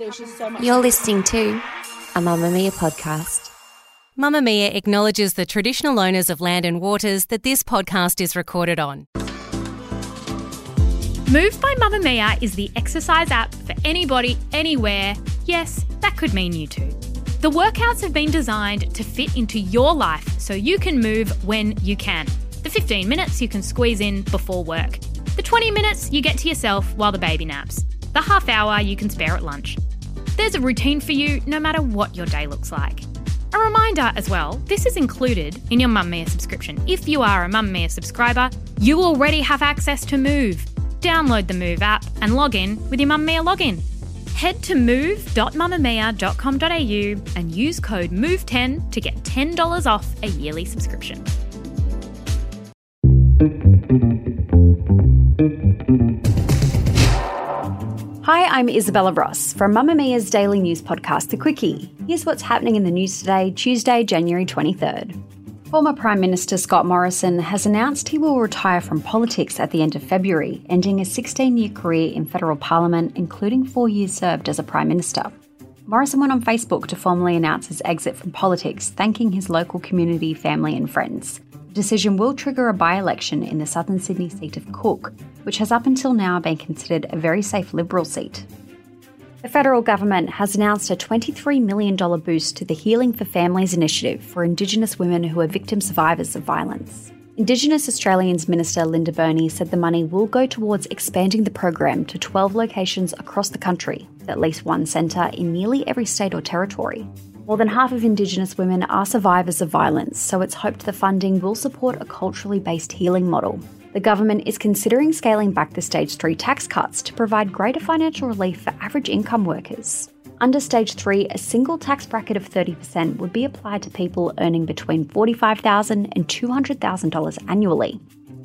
You're listening to a Mamamia podcast. Mamamia acknowledges the traditional owners of land and waters that this podcast is recorded on. Move by Mamamia is the exercise app for anybody, anywhere. Yes, that could mean you too. The workouts have been designed to fit into your life so you can move when you can. The 15 minutes you can squeeze in before work. The 20 minutes you get to yourself while the baby naps. The half hour you can spare at lunch. There's a routine for you no matter what your day looks like. A reminder as well, this is included in your Mamamia subscription. If you are a Mamamia subscriber, you already have access to Move. Download the Move app and log in with your Mamamia login. Head to move.mamamia.com.au and use code MOVE10 to get $10 off a yearly subscription. Hi, I'm Isabella Ross from Mamamia's daily news podcast, The Quicky. Here's what's happening in the news today, Tuesday, January 23rd. Former Prime Minister Scott Morrison has announced he will retire from politics at the end of February, ending a 16 year career in federal parliament, including four years served as a Prime Minister. Morrison went on Facebook to formally announce his exit from politics, thanking his local community, family, and friends. Decision will trigger a by election in the southern Sydney seat of Cook, which has up until now been considered a very safe Liberal seat. The federal government has announced a $23 million boost to the Healing for Families initiative for Indigenous women who are victim survivors of violence. Indigenous Australians Minister Linda Burney said the money will go towards expanding the program to 12 locations across the country, at least one centre in nearly every state or territory. More than half of Indigenous women are survivors of violence, so it's hoped the funding will support a culturally based healing model the government is considering scaling back the Stage 3 tax cuts to provide greater financial relief for average income workers. Under Stage 3, a single tax bracket of 30% would be applied to people earning between $45,000 and $200,000 annually.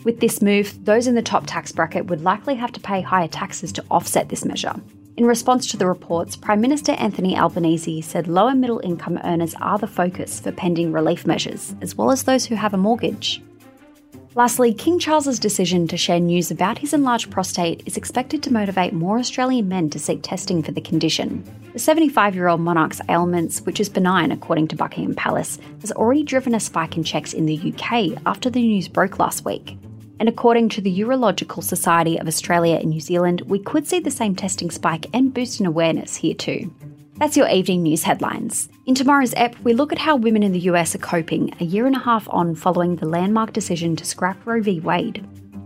With this move, those in the top tax bracket would likely have to pay higher taxes to offset this measure. In response to the reports, Prime Minister Anthony Albanese said lower middle income earners are the focus for pending relief measures, as well as those who have a mortgage. Lastly, King Charles's decision to share news about his enlarged prostate is expected to motivate more Australian men to seek testing for the condition. The 75 year old monarch's ailments, which is benign according to Buckingham Palace, has already driven a spike in checks in the UK after the news broke last week. And according to the Urological Society of Australia and New Zealand, we could see the same testing spike and boost in awareness here too. That's your evening news headlines. In tomorrow's ep, we look at how women in the US are coping a year and a half on following the landmark decision to scrap Roe v. Wade.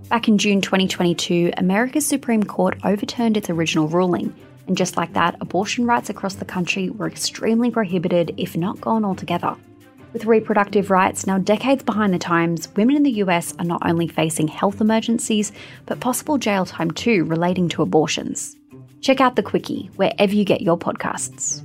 Back in June 2022, America's Supreme Court overturned its original ruling, and just like that, abortion rights across the country were extremely prohibited, if not gone altogether. With reproductive rights now decades behind the times, women in the US are not only facing health emergencies, but possible jail time too relating to abortions. Check out The Quicky wherever you get your podcasts.